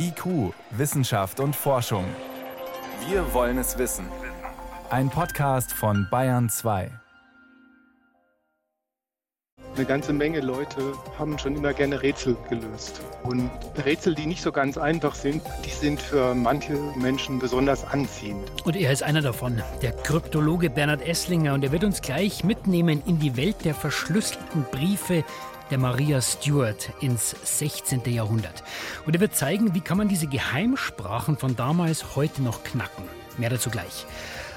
IQ, Wissenschaft und Forschung. Wir wollen es wissen. Ein Podcast von Bayern 2. Eine ganze Menge Leute haben schon immer gerne Rätsel gelöst. Und Rätsel, die nicht so ganz einfach sind, die sind für manche Menschen besonders anziehend. Und er ist einer davon, der Kryptologe Bernhard Esslinger. Und er wird uns gleich mitnehmen in die Welt der verschlüsselten Briefe der Maria Stuart ins 16. Jahrhundert. Und er wird zeigen, wie kann man diese Geheimsprachen von damals heute noch knacken. Mehr dazu gleich.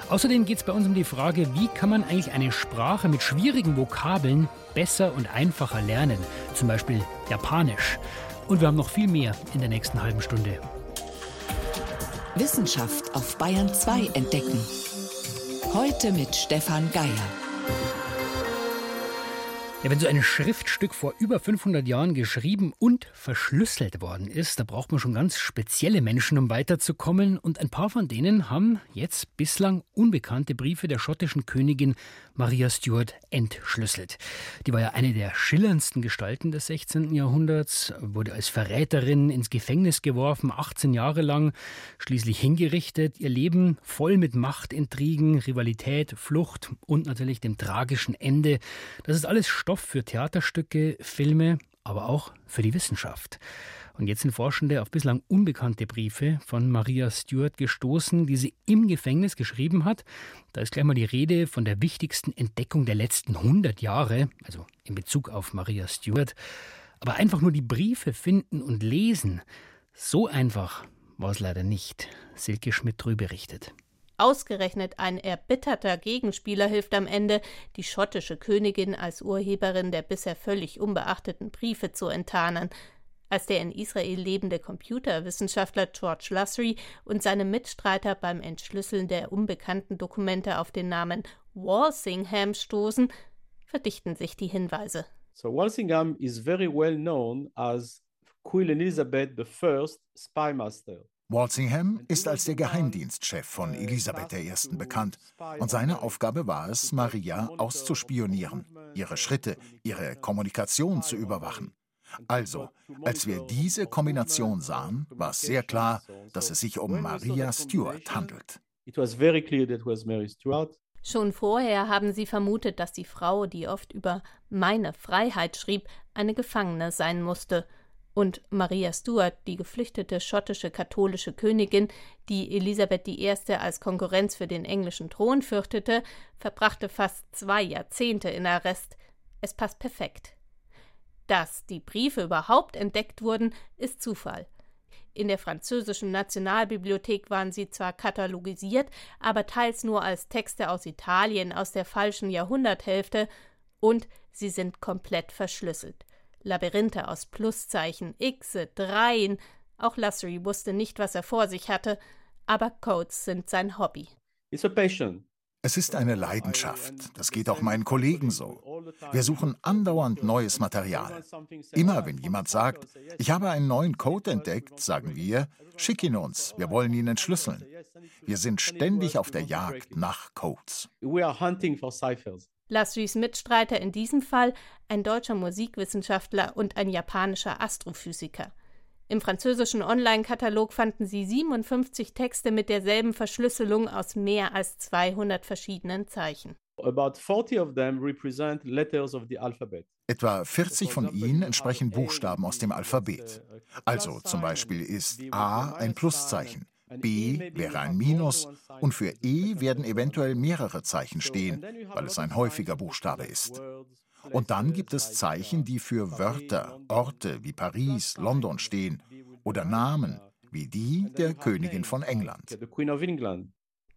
Außerdem geht es bei uns um die Frage, wie kann man eigentlich eine Sprache mit schwierigen Vokabeln besser und einfacher lernen, zum Beispiel Japanisch. Und wir haben noch viel mehr in der nächsten halben Stunde. Wissenschaft auf Bayern 2 entdecken. Heute mit Stefan Geier. Ja, wenn so ein Schriftstück vor über 500 Jahren geschrieben und verschlüsselt worden ist, da braucht man schon ganz spezielle Menschen, um weiterzukommen. Und ein paar von denen haben jetzt bislang unbekannte Briefe der schottischen Königin Maria Stuart entschlüsselt. Die war ja eine der schillerndsten Gestalten des 16. Jahrhunderts, wurde als Verräterin ins Gefängnis geworfen, 18 Jahre lang, schließlich hingerichtet. Ihr Leben voll mit Machtintrigen, Rivalität, Flucht und natürlich dem tragischen Ende. Das ist alles für Theaterstücke, Filme, aber auch für die Wissenschaft. Und jetzt sind Forschende auf bislang unbekannte Briefe von Maria Stuart gestoßen, die sie im Gefängnis geschrieben hat. Da ist gleich mal die Rede von der wichtigsten Entdeckung der letzten 100 Jahre, also in Bezug auf Maria Stuart. Aber einfach nur die Briefe finden und lesen, so einfach war es leider nicht. Silke Schmidt-Drü berichtet. Ausgerechnet ein erbitterter Gegenspieler hilft am Ende, die schottische Königin als Urheberin der bisher völlig unbeachteten Briefe zu enttarnen. Als der in Israel lebende Computerwissenschaftler George Lussery und seine Mitstreiter beim Entschlüsseln der unbekannten Dokumente auf den Namen Walsingham stoßen, verdichten sich die Hinweise. So Walsingham is very well known as Queen Elizabeth I spymaster. Walsingham ist als der Geheimdienstchef von Elisabeth I. bekannt und seine Aufgabe war es, Maria auszuspionieren, ihre Schritte, ihre Kommunikation zu überwachen. Also, als wir diese Kombination sahen, war es sehr klar, dass es sich um Maria Stuart handelt. Schon vorher haben sie vermutet, dass die Frau, die oft über meine Freiheit schrieb, eine Gefangene sein musste – und Maria Stuart, die geflüchtete schottische katholische Königin, die Elisabeth I. als Konkurrenz für den englischen Thron fürchtete, verbrachte fast zwei Jahrzehnte in Arrest. Es passt perfekt. Dass die Briefe überhaupt entdeckt wurden, ist Zufall. In der französischen Nationalbibliothek waren sie zwar katalogisiert, aber teils nur als Texte aus Italien aus der falschen Jahrhunderthälfte, und sie sind komplett verschlüsselt. Labyrinthe aus Pluszeichen, Xe, Dreien. Auch Lussery wusste nicht, was er vor sich hatte, aber Codes sind sein Hobby. It's a passion. Es ist eine Leidenschaft. Das geht auch meinen Kollegen so. Wir suchen andauernd neues Material. Immer wenn jemand sagt, ich habe einen neuen Code entdeckt, sagen wir, schick ihn uns, wir wollen ihn entschlüsseln. Wir sind ständig auf der Jagd nach Codes. We are hunting for ciphers. Lassuis Mitstreiter in diesem Fall ein deutscher Musikwissenschaftler und ein japanischer Astrophysiker. Im französischen Online-Katalog fanden sie 57 Texte mit derselben Verschlüsselung aus mehr als 200 verschiedenen Zeichen. Etwa 40 von ihnen entsprechen Buchstaben aus dem Alphabet. Also zum Beispiel ist A ein Pluszeichen, B wäre ein Minus und für E werden eventuell mehrere Zeichen stehen, weil es ein häufiger Buchstabe ist. Und dann gibt es Zeichen, die für Wörter, Orte wie Paris, London stehen oder Namen wie die der Königin von England.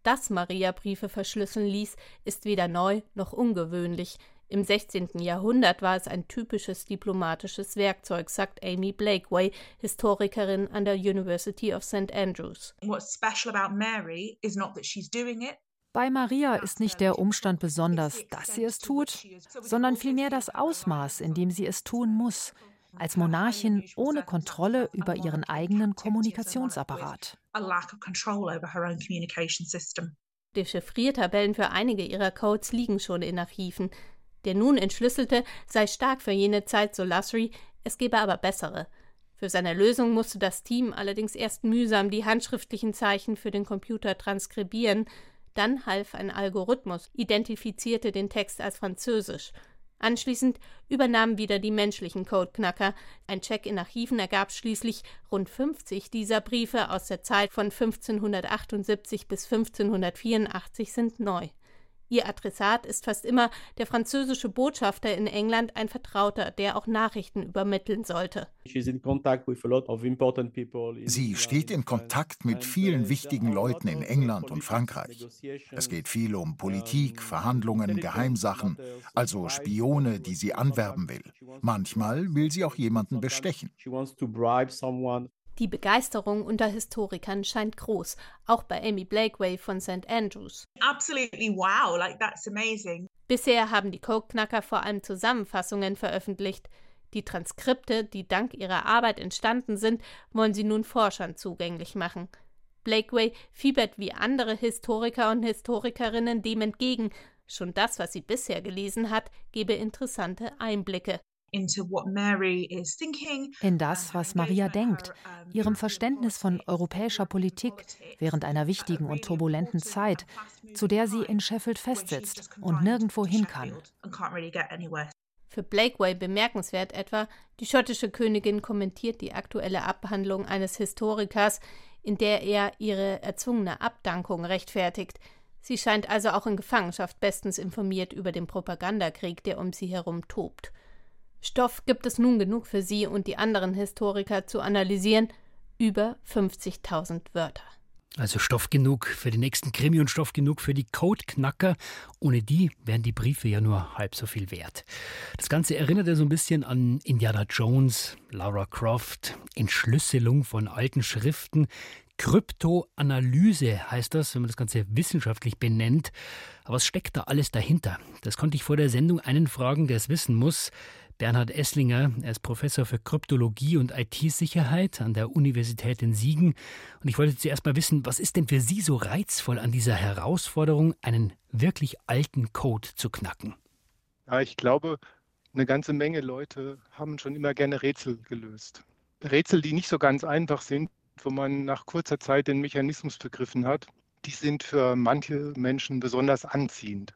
Dass Maria Briefe verschlüsseln ließ, ist weder neu noch ungewöhnlich. Im 16. Jahrhundert war es ein typisches diplomatisches Werkzeug, sagt Amy Blakeway, Historikerin an der University of St. Andrews. Bei Maria ist nicht der Umstand besonders, dass sie es tut, sondern vielmehr das Ausmaß, in dem sie es tun muss, als Monarchin ohne Kontrolle über ihren eigenen Kommunikationsapparat. Dechiffriertabellen für einige ihrer Codes liegen schon in Archiven. Der nun entschlüsselte sei stark für jene Zeit, so Lussery, es gebe aber bessere. Für seine Lösung musste das Team allerdings erst mühsam die handschriftlichen Zeichen für den Computer transkribieren, dann half ein Algorithmus, identifizierte den Text als französisch. Anschließend übernahmen wieder die menschlichen Codeknacker. Ein Check in Archiven ergab schließlich, rund 50 dieser Briefe aus der Zeit von 1578 bis 1584 sind neu. Ihr Adressat ist fast immer der französische Botschafter in England, ein Vertrauter, der auch Nachrichten übermitteln sollte. Sie steht in Kontakt mit vielen wichtigen Leuten in England und Frankreich. Es geht viel um Politik, Verhandlungen, Geheimsachen, also Spione, die sie anwerben will. Manchmal will sie auch jemanden bestechen. Die Begeisterung unter Historikern scheint groß, auch bei Amy Blakeway von St. Andrews. Absolutely wow, like that's amazing. Bisher haben die Code-Knacker vor allem Zusammenfassungen veröffentlicht. Die Transkripte, die dank ihrer Arbeit entstanden sind, wollen sie nun Forschern zugänglich machen. Blakeway fiebert wie andere Historiker und Historikerinnen dem entgegen. Schon das, was sie bisher gelesen hat, gebe interessante Einblicke in das, was Maria denkt, ihrem Verständnis von europäischer Politik während einer wichtigen und turbulenten Zeit, zu der sie in Sheffield festsitzt und nirgendwo hin kann. Für Blakeway bemerkenswert etwa, die schottische Königin kommentiert die aktuelle Abhandlung eines Historikers, in der er ihre erzwungene Abdankung rechtfertigt. Sie scheint also auch in Gefangenschaft bestens informiert über den Propagandakrieg, der um sie herum tobt. Stoff gibt es nun genug für Sie und die anderen Historiker zu analysieren. Über 50.000 Wörter. Also Stoff genug für den nächsten Krimi und Stoff genug für die Codeknacker. Ohne die wären die Briefe ja nur halb so viel wert. Das Ganze erinnert ja so ein bisschen an Indiana Jones, Lara Croft, Entschlüsselung von alten Schriften. Kryptoanalyse heißt das, wenn man das Ganze wissenschaftlich benennt. Aber was steckt da alles dahinter? Das konnte ich vor der Sendung einen fragen, der es wissen muss. Bernhard Esslinger. Er ist Professor für Kryptologie und IT-Sicherheit an der Universität in Siegen. Und ich wollte zuerst mal wissen, was ist denn für Sie so reizvoll an dieser Herausforderung, einen wirklich alten Code zu knacken? Ja, ich glaube, eine ganze Menge Leute haben schon immer gerne Rätsel gelöst. Rätsel, die nicht so ganz einfach sind, wo man nach kurzer Zeit den Mechanismus begriffen hat, die sind für manche Menschen besonders anziehend.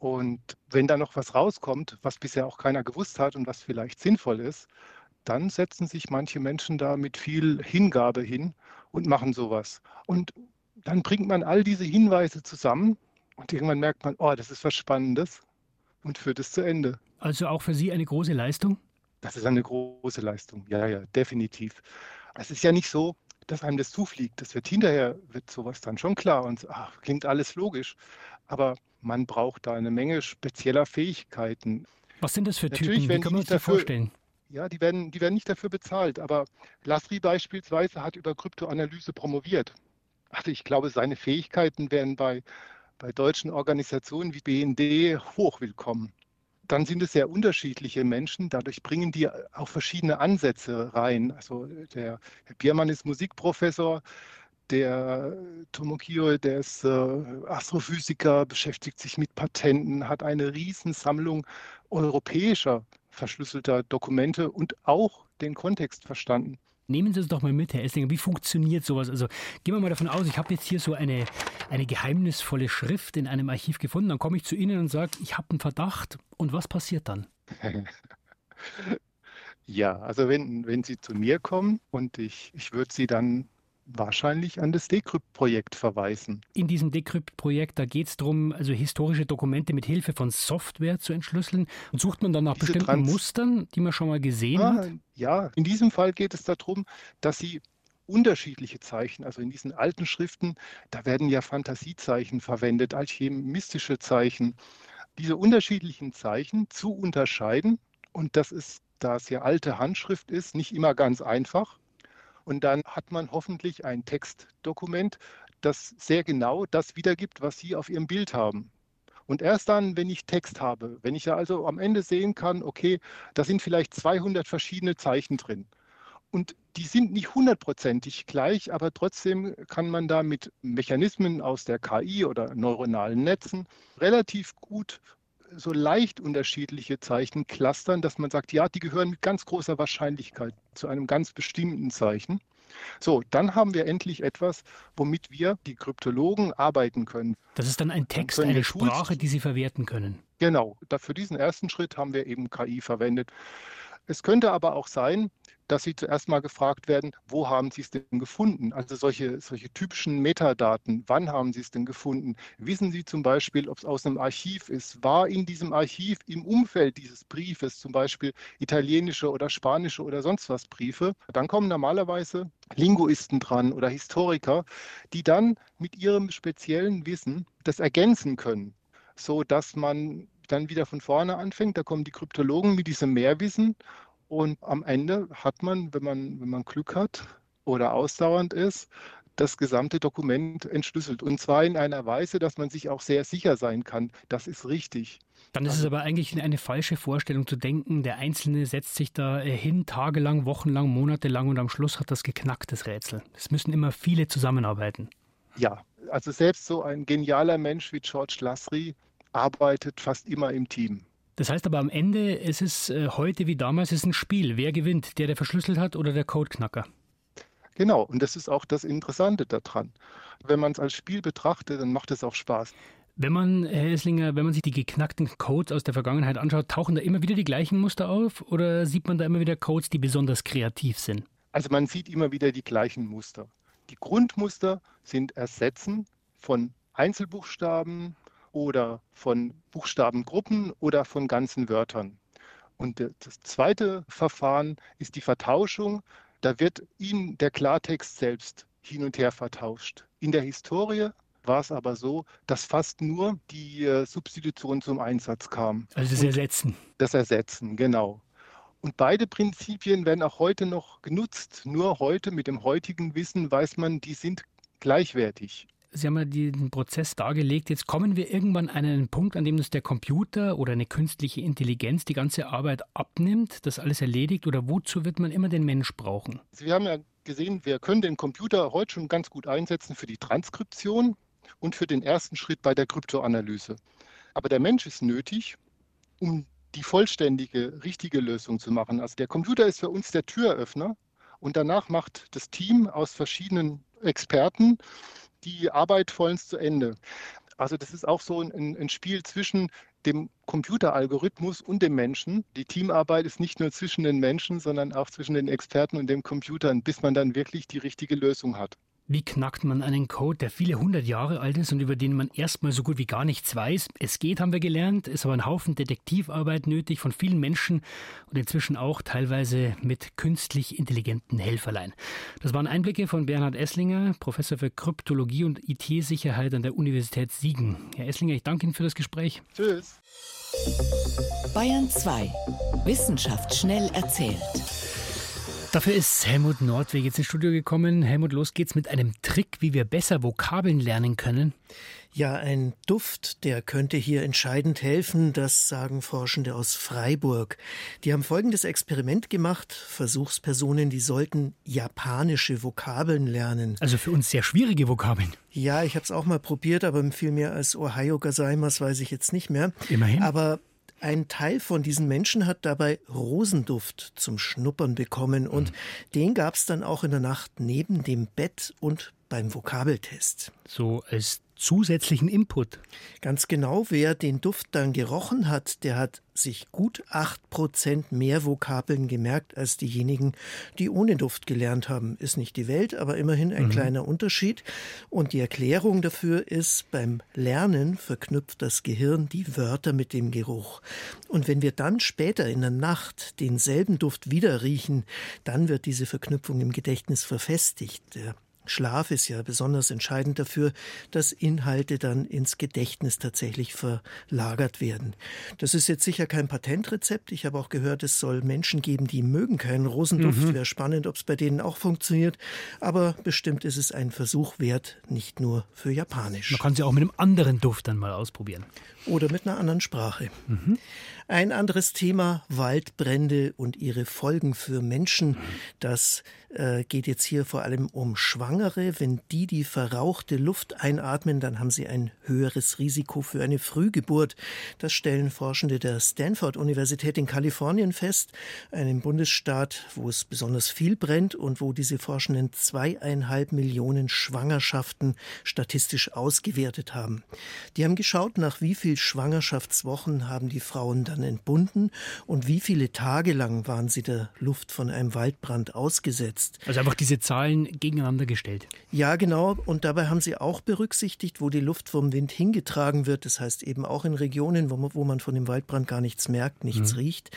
Und wenn da noch was rauskommt, was bisher auch keiner gewusst hat und was vielleicht sinnvoll ist, dann setzen sich manche Menschen da mit viel Hingabe hin und machen sowas. Und dann bringt man all diese Hinweise zusammen und irgendwann merkt man, oh, das ist was Spannendes und führt es zu Ende. Also auch für Sie eine große Leistung? Das ist eine große Leistung, ja, ja, definitiv. Es ist ja nicht so, dass einem das zufliegt. Das wird hinterher, wird sowas dann schon klar und ach, klingt alles logisch. Aber man braucht da eine Menge spezieller Fähigkeiten. Was sind das für Typen? Wie kann man sich das vorstellen? Ja, die werden, die werden nicht dafür bezahlt. Aber Lasri beispielsweise hat über Kryptoanalyse promoviert. Also ich glaube, seine Fähigkeiten wären bei, bei deutschen Organisationen wie BND hochwillkommen. Dann sind es sehr unterschiedliche Menschen. Dadurch bringen die auch verschiedene Ansätze rein. Also der Herr Biermann ist Musikprofessor. Der Tomokio, der ist äh, Astrophysiker, beschäftigt sich mit Patenten, hat eine Riesensammlung europäischer verschlüsselter Dokumente und auch den Kontext verstanden. Nehmen Sie es doch mal mit, Herr Esslinger. Wie funktioniert sowas? Also gehen wir mal davon aus, ich habe jetzt hier so eine, eine geheimnisvolle Schrift in einem Archiv gefunden. Dann komme ich zu Ihnen und sage, ich habe einen Verdacht. Und was passiert dann? ja, also wenn, wenn Sie zu mir kommen und ich, ich würde Sie dann wahrscheinlich an das Decrypt-Projekt verweisen. In diesem Decrypt-Projekt, da geht es darum, also historische Dokumente mit Hilfe von Software zu entschlüsseln. Und sucht man dann nach Diese bestimmten Trans Mustern, die man schon mal gesehen ah, hat? Ja, in diesem Fall geht es darum, dass Sie unterschiedliche Zeichen, also in diesen alten Schriften, da werden ja Fantasiezeichen verwendet, alchemistische Zeichen. Diese unterschiedlichen Zeichen zu unterscheiden, und das ist, da es ja alte Handschrift ist, nicht immer ganz einfach. Und dann hat man hoffentlich ein Textdokument, das sehr genau das wiedergibt, was Sie auf Ihrem Bild haben. Und erst dann, wenn ich Text habe, wenn ich ja also am Ende sehen kann, okay, da sind vielleicht 200 verschiedene Zeichen drin. Und die sind nicht hundertprozentig gleich, aber trotzdem kann man da mit Mechanismen aus der KI oder neuronalen Netzen relativ gut so leicht unterschiedliche Zeichen clustern, dass man sagt, ja, die gehören mit ganz großer Wahrscheinlichkeit zu einem ganz bestimmten Zeichen. So, dann haben wir endlich etwas, womit wir, die Kryptologen, arbeiten können. Das ist dann ein Text, dann eine Sprache, die Sie verwerten können. Genau, für diesen ersten Schritt haben wir eben KI verwendet. Es könnte aber auch sein, dass Sie zuerst mal gefragt werden, wo haben Sie es denn gefunden? Also solche, solche typischen Metadaten, wann haben Sie es denn gefunden? Wissen Sie zum Beispiel, ob es aus einem Archiv ist? War in diesem Archiv im Umfeld dieses Briefes zum Beispiel italienische oder spanische oder sonst was Briefe? Dann kommen normalerweise Linguisten dran oder Historiker, die dann mit ihrem speziellen Wissen das ergänzen können, so dass man dann wieder von vorne anfängt. Da kommen die Kryptologen mit diesem Mehrwissen und am Ende hat man, wenn man, wenn man Glück hat oder ausdauernd ist, das gesamte Dokument entschlüsselt. Und zwar in einer Weise, dass man sich auch sehr sicher sein kann, das ist richtig. Dann ist es also aber eigentlich eine falsche Vorstellung zu denken, der Einzelne setzt sich da hin, tagelang, wochenlang, monatelang und am Schluss hat das geknackt, das Rätsel. Es müssen immer viele zusammenarbeiten. Ja, also selbst so ein genialer Mensch wie George Lasry arbeitet fast immer im Team. Das heißt aber am Ende, es ist äh, heute wie damals, es ist ein Spiel. Wer gewinnt? Der, der verschlüsselt hat oder der Codeknacker? Genau, und das ist auch das Interessante daran. Wenn man es als Spiel betrachtet, dann macht es auch Spaß. Wenn man, Herr Esslinger, wenn man sich die geknackten Codes aus der Vergangenheit anschaut, tauchen da immer wieder die gleichen Muster auf oder sieht man da immer wieder Codes, die besonders kreativ sind? Also man sieht immer wieder die gleichen Muster. Die Grundmuster sind Ersetzen von Einzelbuchstaben, oder von Buchstabengruppen oder von ganzen Wörtern. Und das zweite Verfahren ist die Vertauschung. Da wird Ihnen der Klartext selbst hin und her vertauscht. In der Historie war es aber so, dass fast nur die äh, Substitution zum Einsatz kam. Also das Ersetzen. Das Ersetzen, genau. Und beide Prinzipien werden auch heute noch genutzt. Nur heute mit dem heutigen Wissen weiß man, die sind gleichwertig. Sie haben ja den Prozess dargelegt. Jetzt kommen wir irgendwann an einen Punkt, an dem uns der Computer oder eine künstliche Intelligenz die ganze Arbeit abnimmt, das alles erledigt. Oder wozu wird man immer den Mensch brauchen? Wir haben ja gesehen, wir können den Computer heute schon ganz gut einsetzen für die Transkription und für den ersten Schritt bei der Kryptoanalyse. Aber der Mensch ist nötig, um die vollständige, richtige Lösung zu machen. Also der Computer ist für uns der Türöffner und danach macht das Team aus verschiedenen Experten die Arbeit vollends zu Ende. Also das ist auch so ein, ein Spiel zwischen dem Computeralgorithmus und dem Menschen. Die Teamarbeit ist nicht nur zwischen den Menschen, sondern auch zwischen den Experten und dem Computer, bis man dann wirklich die richtige Lösung hat. Wie knackt man einen Code, der viele hundert Jahre alt ist und über den man erstmal so gut wie gar nichts weiß? Es geht, haben wir gelernt, ist aber ein Haufen Detektivarbeit nötig von vielen Menschen und inzwischen auch teilweise mit künstlich intelligenten Helferlein. Das waren Einblicke von Bernhard Esslinger, Professor für Kryptologie und IT-Sicherheit an der Universität Siegen. Herr Esslinger, ich danke Ihnen für das Gespräch. Tschüss. Bayern 2. Wissenschaft schnell erzählt. Dafür ist Helmut Nordweg jetzt ins Studio gekommen. Helmut, los geht's mit einem Trick, wie wir besser Vokabeln lernen können. Ja, ein Duft, der könnte hier entscheidend helfen, das sagen Forschende aus Freiburg. Die haben folgendes Experiment gemacht. Versuchspersonen, die sollten japanische Vokabeln lernen. Also für uns sehr schwierige Vokabeln. Ja, ich habe es auch mal probiert, aber viel mehr als Ohio Gazaimas weiß ich jetzt nicht mehr. Immerhin. Aber ein Teil von diesen Menschen hat dabei Rosenduft zum Schnuppern bekommen und mhm. den gab es dann auch in der Nacht neben dem Bett und beim Vokabeltest. So als zusätzlichen Input. Ganz genau, wer den Duft dann gerochen hat, der hat sich gut acht Prozent mehr Vokabeln gemerkt als diejenigen, die ohne Duft gelernt haben. Ist nicht die Welt, aber immerhin ein mhm. kleiner Unterschied. Und die Erklärung dafür ist, beim Lernen verknüpft das Gehirn die Wörter mit dem Geruch. Und wenn wir dann später in der Nacht denselben Duft wieder riechen, dann wird diese Verknüpfung im Gedächtnis verfestigt. Der Schlaf ist ja besonders entscheidend dafür, dass Inhalte dann ins Gedächtnis tatsächlich verlagert werden. Das ist jetzt sicher kein Patentrezept. Ich habe auch gehört, es soll Menschen geben, die mögen keinen Rosenduft. Mhm. Wäre spannend, ob es bei denen auch funktioniert. Aber bestimmt ist es ein Versuch wert, nicht nur für Japanisch. Man kann sie auch mit einem anderen Duft dann mal ausprobieren. Oder mit einer anderen Sprache. Mhm. Ein anderes Thema, Waldbrände und ihre Folgen für Menschen. Das äh, geht jetzt hier vor allem um Schwangere. Wenn die die verrauchte Luft einatmen, dann haben sie ein höheres Risiko für eine Frühgeburt. Das stellen Forschende der Stanford-Universität in Kalifornien fest, einem Bundesstaat, wo es besonders viel brennt und wo diese Forschenden zweieinhalb Millionen Schwangerschaften statistisch ausgewertet haben. Die haben geschaut, nach wie viel Schwangerschaftswochen haben die Frauen dann entbunden und wie viele Tage lang waren sie der Luft von einem Waldbrand ausgesetzt. Also einfach diese Zahlen gegeneinander gestellt. Ja, genau. Und dabei haben sie auch berücksichtigt, wo die Luft vom Wind hingetragen wird. Das heißt eben auch in Regionen, wo man, wo man von dem Waldbrand gar nichts merkt, nichts mhm. riecht.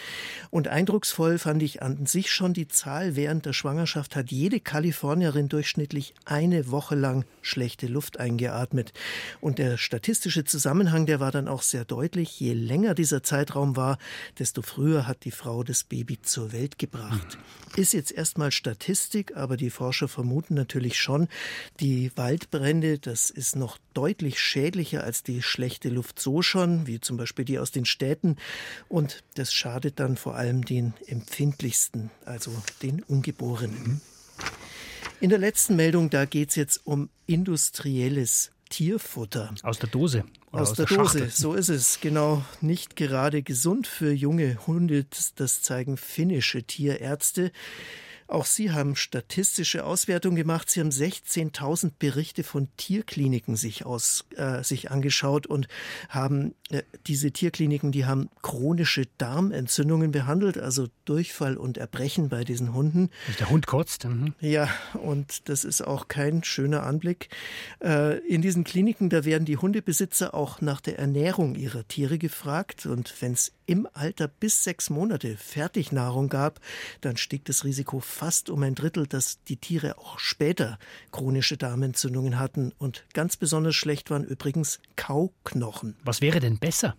Und eindrucksvoll fand ich an sich schon die Zahl, während der Schwangerschaft hat jede Kalifornierin durchschnittlich eine Woche lang schlechte Luft eingeatmet. Und der statistische Zusammenhang, der war dann auch sehr deutlich. Je länger dieser Zeitraum war, desto früher hat die Frau das Baby zur Welt gebracht. Ist jetzt erstmal Statistik, aber die Forscher vermuten natürlich schon, die Waldbrände, das ist noch deutlich schädlicher als die schlechte Luft so schon, wie zum Beispiel die aus den Städten. Und das schadet dann vor allem den empfindlichsten, also den Ungeborenen. In der letzten Meldung, da geht es jetzt um industrielles Tierfutter. Aus der Dose. Aus, aus, der, der Dose, so ist es. Genau, nicht gerade gesund für junge Hunde. Das zeigen finnische Tierärzte. Auch Sie haben statistische Auswertungen gemacht. Sie haben 16.000 Berichte von Tierkliniken sich, aus, äh, sich angeschaut und haben äh, diese Tierkliniken, die haben chronische Darmentzündungen behandelt, also Durchfall und Erbrechen bei diesen Hunden. Der Hund kotzt. Mhm. Ja, und das ist auch kein schöner Anblick. Äh, in diesen Kliniken, da werden die Hundebesitzer auch nach der Ernährung ihrer Tiere gefragt. Und wenn es im Alter bis sechs Monate Fertignahrung gab, dann stieg das Risiko fast um ein Drittel, dass die Tiere auch später chronische Darmentzündungen hatten. Und ganz besonders schlecht waren übrigens Kauknochen. Was wäre denn besser?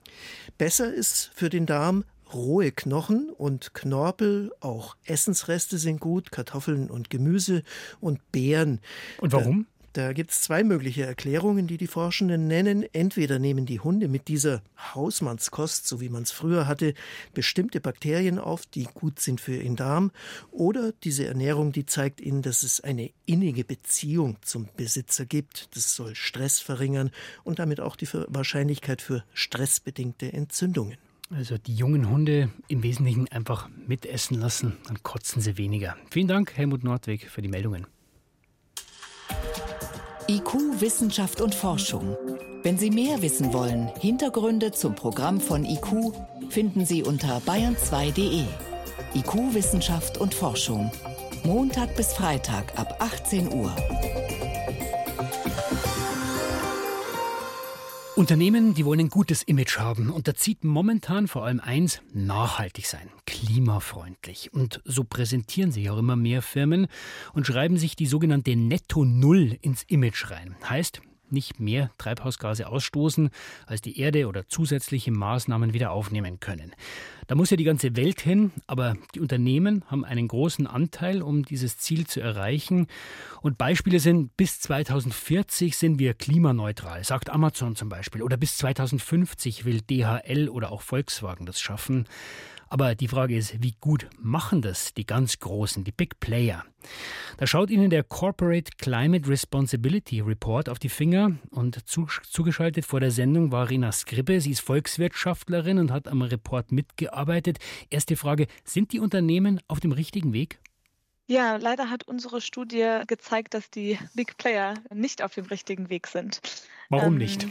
Besser ist für den Darm rohe Knochen und Knorpel, auch Essensreste sind gut, Kartoffeln und Gemüse und Beeren. Und warum? Da gibt es zwei mögliche Erklärungen, die die Forschenden nennen. Entweder nehmen die Hunde mit dieser Hausmannskost, so wie man es früher hatte, bestimmte Bakterien auf, die gut sind für ihren Darm, oder diese Ernährung, die zeigt ihnen, dass es eine innige Beziehung zum Besitzer gibt. Das soll Stress verringern und damit auch die Wahrscheinlichkeit für stressbedingte Entzündungen. Also die jungen Hunde im Wesentlichen einfach mitessen lassen, dann kotzen sie weniger. Vielen Dank, Helmut Nordweg, für die Meldungen. IQ, Wissenschaft und Forschung. Wenn Sie mehr wissen wollen, Hintergründe zum Programm von IQ finden Sie unter bayern2.de. IQ, Wissenschaft und Forschung. Montag bis Freitag ab 18 Uhr. Unternehmen, die wollen ein gutes Image haben. Und da zieht momentan vor allem eins, nachhaltig sein, klimafreundlich. Und so präsentieren sich auch immer mehr Firmen und schreiben sich die sogenannte Netto Null ins Image rein. Heißt, nicht mehr Treibhausgase ausstoßen, als die Erde oder zusätzliche Maßnahmen wieder aufnehmen können. Da muss ja die ganze Welt hin, aber die Unternehmen haben einen großen Anteil, um dieses Ziel zu erreichen. Und Beispiele sind, bis 2040 sind wir klimaneutral, sagt Amazon zum Beispiel. Oder bis 2050 will DHL oder auch Volkswagen das schaffen. Aber die Frage ist, wie gut machen das die ganz Großen, die Big Player? Da schaut Ihnen der Corporate Climate Responsibility Report auf die Finger und zugeschaltet vor der Sendung war Rina Skrippe. Sie ist Volkswirtschaftlerin und hat am Report mitgearbeitet. Erste Frage, sind die Unternehmen auf dem richtigen Weg? Ja, leider hat unsere Studie gezeigt, dass die Big Player nicht auf dem richtigen Weg sind. Warum ähm, nicht?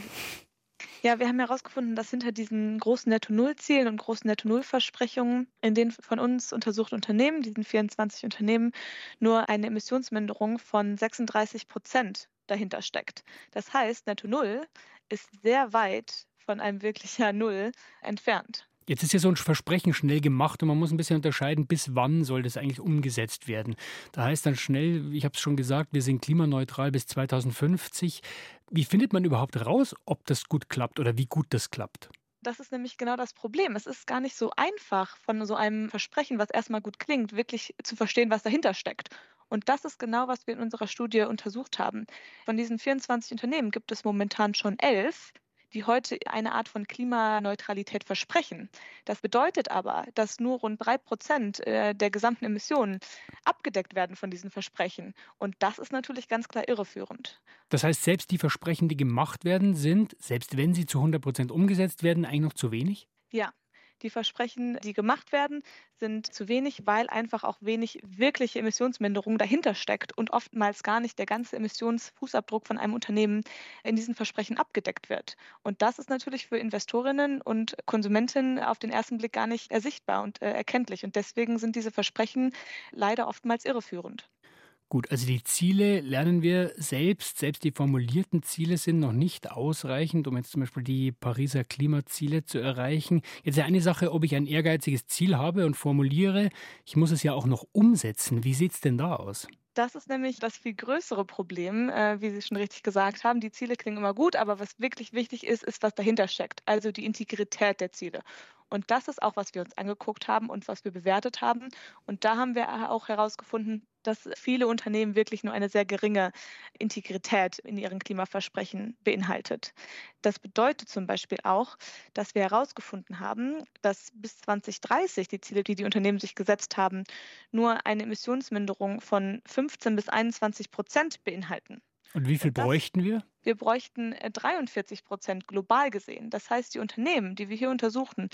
Ja, wir haben herausgefunden, dass hinter diesen großen Netto-Null-Zielen und großen Netto-Null-Versprechungen in den von uns untersuchten Unternehmen, diesen 24 Unternehmen, nur eine Emissionsminderung von 36 Prozent dahinter steckt. Das heißt, Netto-Null ist sehr weit von einem wirklicher Null entfernt. Jetzt ist ja so ein Versprechen schnell gemacht und man muss ein bisschen unterscheiden, bis wann soll das eigentlich umgesetzt werden. Da heißt dann schnell, ich habe es schon gesagt, wir sind klimaneutral bis 2050. Wie findet man überhaupt raus, ob das gut klappt oder wie gut das klappt? Das ist nämlich genau das Problem. Es ist gar nicht so einfach, von so einem Versprechen, was erstmal gut klingt, wirklich zu verstehen, was dahinter steckt. Und das ist genau, was wir in unserer Studie untersucht haben. Von diesen 24 Unternehmen gibt es momentan schon elf, die heute eine Art von Klimaneutralität versprechen. Das bedeutet aber, dass nur rund drei Prozent äh, der gesamten Emissionen abgedeckt werden von diesen Versprechen. Und das ist natürlich ganz klar irreführend. Das heißt, selbst die Versprechen, die gemacht werden, sind, selbst wenn sie zu 100 Prozent umgesetzt werden, eigentlich noch zu wenig? Ja, die Versprechen, die gemacht werden, sind zu wenig, weil einfach auch wenig wirkliche Emissionsminderung dahinter steckt und oftmals gar nicht der ganze Emissionsfußabdruck von einem Unternehmen in diesen Versprechen abgedeckt wird. Und das ist natürlich für Investorinnen und Konsumentinnen auf den ersten Blick gar nicht ersichtbar und äh, erkenntlich. Und deswegen sind diese Versprechen leider oftmals irreführend. Gut, also die Ziele lernen wir selbst. Selbst die formulierten Ziele sind noch nicht ausreichend, um jetzt zum Beispiel die Pariser Klimaziele zu erreichen. Jetzt ist eine Sache, ob ich ein ehrgeiziges Ziel habe und formuliere. Ich muss es ja auch noch umsetzen. Wie sieht es denn da aus? Das ist nämlich das viel größere Problem, äh, wie Sie schon richtig gesagt haben. Die Ziele klingen immer gut, aber was wirklich wichtig ist, ist, was dahinter steckt, also die Integrität der Ziele. Und das ist auch, was wir uns angeguckt haben und was wir bewertet haben. Und da haben wir auch herausgefunden, dass viele Unternehmen wirklich nur eine sehr geringe Integrität in ihren Klimaversprechen beinhaltet. Das bedeutet zum Beispiel auch, dass wir herausgefunden haben, dass bis 2030 die Ziele, die die Unternehmen sich gesetzt haben, nur eine Emissionsminderung von 15 bis 21 Prozent beinhalten. Und wie viel bräuchten wir? Wir bräuchten 43 äh, Prozent global gesehen. Das heißt, die Unternehmen, die wir hier untersuchen,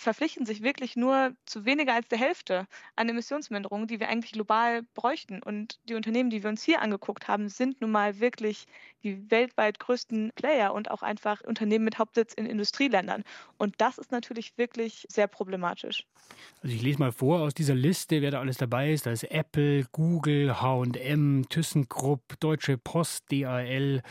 verpflichten sich wirklich nur zu weniger als der Hälfte an Emissionsminderungen, die wir eigentlich global bräuchten. Und die Unternehmen, die wir uns hier angeguckt haben, sind nun mal wirklich die weltweit größten Player und auch einfach Unternehmen mit Hauptsitz in Industrieländern. Und das ist natürlich wirklich sehr problematisch. Also ich lese mal vor aus dieser Liste, wer da alles dabei ist. Da ist Apple, Google, H&M, ThyssenKrupp, Deutsche Post, DAL,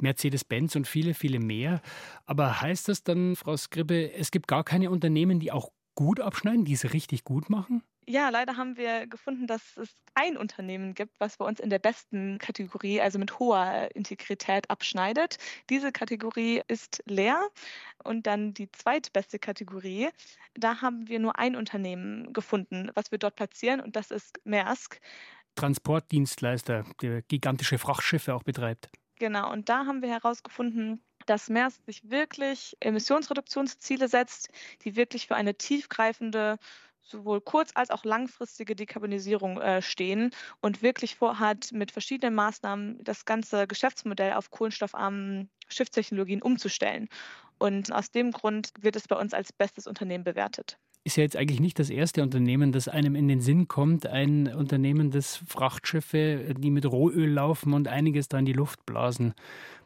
Mercedes-Benz und viele, viele mehr. Aber heißt das dann, Frau Skribbe, es gibt gar keine Unternehmen, die auch gut abschneiden, die es richtig gut machen? Ja, leider haben wir gefunden, dass es ein Unternehmen gibt, was bei uns in der besten Kategorie, also mit hoher Integrität, abschneidet. Diese Kategorie ist leer. Und dann die zweitbeste Kategorie, da haben wir nur ein Unternehmen gefunden, was wir dort platzieren, und das ist Maersk. Transportdienstleister, der gigantische Frachtschiffe auch betreibt. Genau, und da haben wir herausgefunden, dass Maersk sich wirklich Emissionsreduktionsziele setzt, die wirklich für eine tiefgreifende sowohl kurz- als auch langfristige Dekarbonisierung äh, stehen und wirklich vorhat, mit verschiedenen Maßnahmen das ganze Geschäftsmodell auf kohlenstoffarmen Schiffstechnologien umzustellen. Und aus dem Grund wird es bei uns als bestes Unternehmen bewertet ist ja jetzt eigentlich nicht das erste Unternehmen, das einem in den Sinn kommt. Ein Unternehmen, das Frachtschiffe, die mit Rohöl laufen und einiges da in die Luft blasen,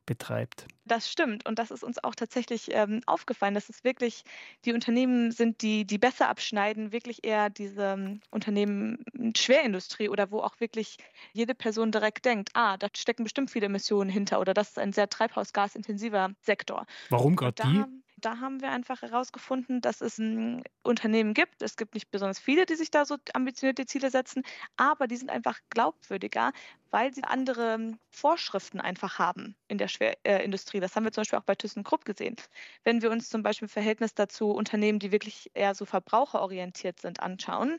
betreibt. Das stimmt. Und das ist uns auch tatsächlich ähm, aufgefallen, dass es wirklich die Unternehmen sind, die, die besser abschneiden, wirklich eher diese ähm, Unternehmen Schwerindustrie oder wo auch wirklich jede Person direkt denkt, ah, da stecken bestimmt viele Emissionen hinter oder das ist ein sehr treibhausgasintensiver Sektor. Warum gerade die? Da haben wir einfach herausgefunden, dass es ein Unternehmen gibt. Es gibt nicht besonders viele, die sich da so ambitionierte Ziele setzen, aber die sind einfach glaubwürdiger, weil sie andere Vorschriften einfach haben in der Schwerindustrie. Das haben wir zum Beispiel auch bei ThyssenKrupp gesehen. Wenn wir uns zum Beispiel im Verhältnis dazu Unternehmen, die wirklich eher so verbraucherorientiert sind, anschauen,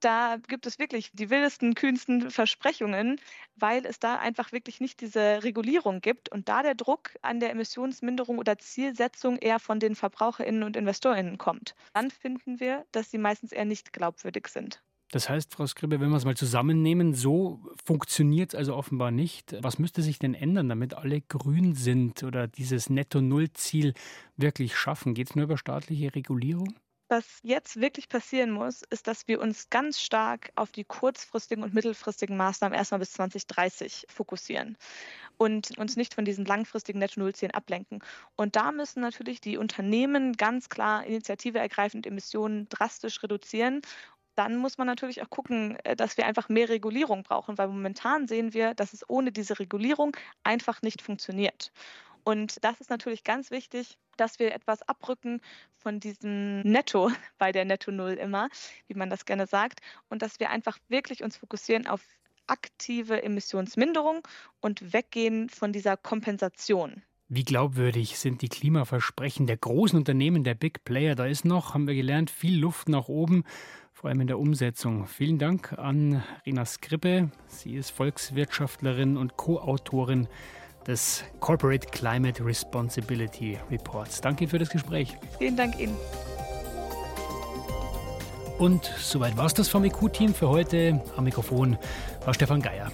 da gibt es wirklich die wildesten, kühnsten Versprechungen, weil es da einfach wirklich nicht diese Regulierung gibt und da der Druck an der Emissionsminderung oder Zielsetzung eher von den VerbraucherInnen und InvestorInnen kommt. Dann finden wir, dass sie meistens eher nicht glaubwürdig sind. Das heißt, Frau Skribbe, wenn wir es mal zusammennehmen, so funktioniert es also offenbar nicht. Was müsste sich denn ändern, damit alle grün sind oder dieses Netto-Null-Ziel wirklich schaffen? Geht es nur über staatliche Regulierung? Was jetzt wirklich passieren muss, ist, dass wir uns ganz stark auf die kurzfristigen und mittelfristigen Maßnahmen erstmal bis 2030 fokussieren und uns nicht von diesen langfristigen Netto-Null-Zielen ablenken. Und da müssen natürlich die Unternehmen ganz klar Initiative ergreifen und Emissionen drastisch reduzieren dann muss man natürlich auch gucken, äh, dass wir einfach mehr Regulierung brauchen, weil momentan sehen wir, dass es ohne diese Regulierung einfach nicht funktioniert. Und das ist natürlich ganz wichtig, dass wir etwas abrücken von diesem Netto bei der Netto Null immer, wie man das gerne sagt, und dass wir einfach wirklich uns fokussieren auf aktive Emissionsminderung und weggehen von dieser Kompensation. Wie glaubwürdig sind die Klimaversprechen der großen Unternehmen, der Big Player? Da ist noch, haben wir gelernt, viel Luft nach oben, vor allem in der Umsetzung. Vielen Dank an Rina Skrippe. Sie ist Volkswirtschaftlerin und Co-Autorin des Corporate Climate Responsibility Reports. Danke für das Gespräch. Vielen Dank Ihnen. Und soweit war es das vom IQ-Team für heute. Am Mikrofon war Stefan Geier.